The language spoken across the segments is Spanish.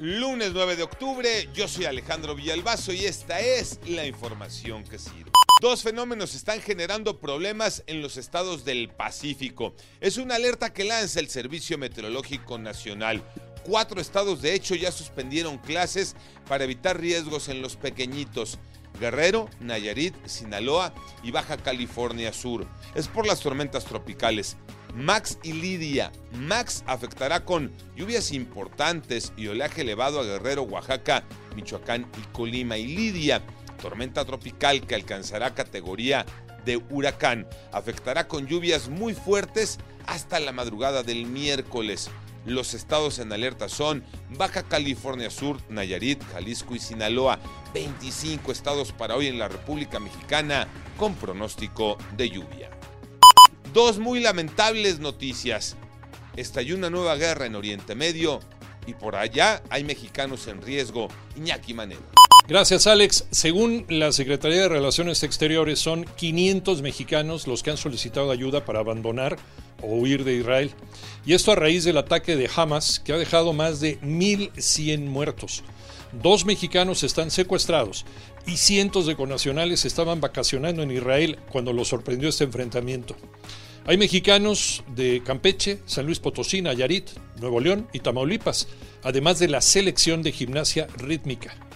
Lunes 9 de octubre, yo soy Alejandro Villalbazo y esta es la información que sirve. Dos fenómenos están generando problemas en los estados del Pacífico. Es una alerta que lanza el Servicio Meteorológico Nacional. Cuatro estados de hecho ya suspendieron clases para evitar riesgos en los pequeñitos. Guerrero, Nayarit, Sinaloa y Baja California Sur. Es por las tormentas tropicales. Max y Lidia. Max afectará con lluvias importantes y oleaje elevado a Guerrero, Oaxaca, Michoacán y Colima. Y Lidia, tormenta tropical que alcanzará categoría de huracán, afectará con lluvias muy fuertes hasta la madrugada del miércoles. Los estados en alerta son Baja California Sur, Nayarit, Jalisco y Sinaloa. 25 estados para hoy en la República Mexicana con pronóstico de lluvia. Dos muy lamentables noticias. Estalló una nueva guerra en Oriente Medio y por allá hay mexicanos en riesgo. Iñaki Manero. Gracias, Alex. Según la Secretaría de Relaciones Exteriores, son 500 mexicanos los que han solicitado ayuda para abandonar o huir de Israel. Y esto a raíz del ataque de Hamas, que ha dejado más de 1.100 muertos. Dos mexicanos están secuestrados y cientos de conacionales estaban vacacionando en Israel cuando los sorprendió este enfrentamiento. Hay mexicanos de Campeche, San Luis Potosí, Nayarit, Nuevo León y Tamaulipas, además de la selección de gimnasia rítmica.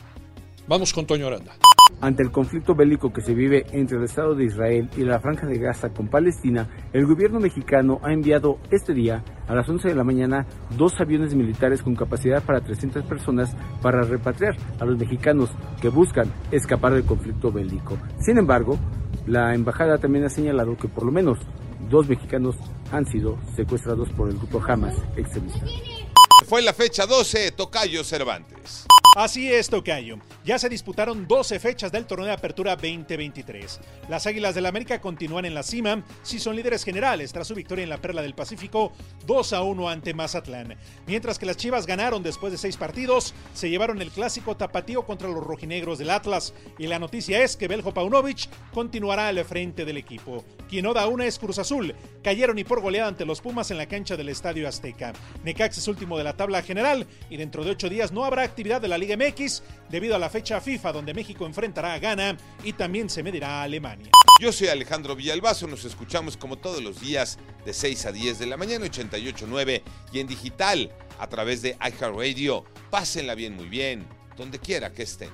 Vamos con Toño Aranda. Ante el conflicto bélico que se vive entre el Estado de Israel y la Franja de Gaza con Palestina, el gobierno mexicano ha enviado este día, a las 11 de la mañana, dos aviones militares con capacidad para 300 personas para repatriar a los mexicanos que buscan escapar del conflicto bélico. Sin embargo, la embajada también ha señalado que por lo menos dos mexicanos han sido secuestrados por el grupo Hamas extremista. Fue la fecha 12, Tocayo Cervantes. Así es, Tocayo. Ya se disputaron 12 fechas del torneo de apertura 2023. Las Águilas del América continúan en la cima, si son líderes generales tras su victoria en la Perla del Pacífico 2 a 1 ante Mazatlán. Mientras que las Chivas ganaron después de seis partidos, se llevaron el clásico tapatío contra los rojinegros del Atlas. Y la noticia es que Beljo Paunovic continuará al frente del equipo. Quien no da una es Cruz Azul. Cayeron y por goleada ante los Pumas en la cancha del Estadio Azteca. Necax es último de la tabla general y dentro de ocho días no habrá actividad de la Liga MX debido a la fecha FIFA donde México enfrentará a Ghana y también se medirá a Alemania. Yo soy Alejandro Villalbazo, nos escuchamos como todos los días de 6 a 10 de la mañana 88.9 y en digital a través de iHeartRadio. Pásenla bien, muy bien, donde quiera que estén.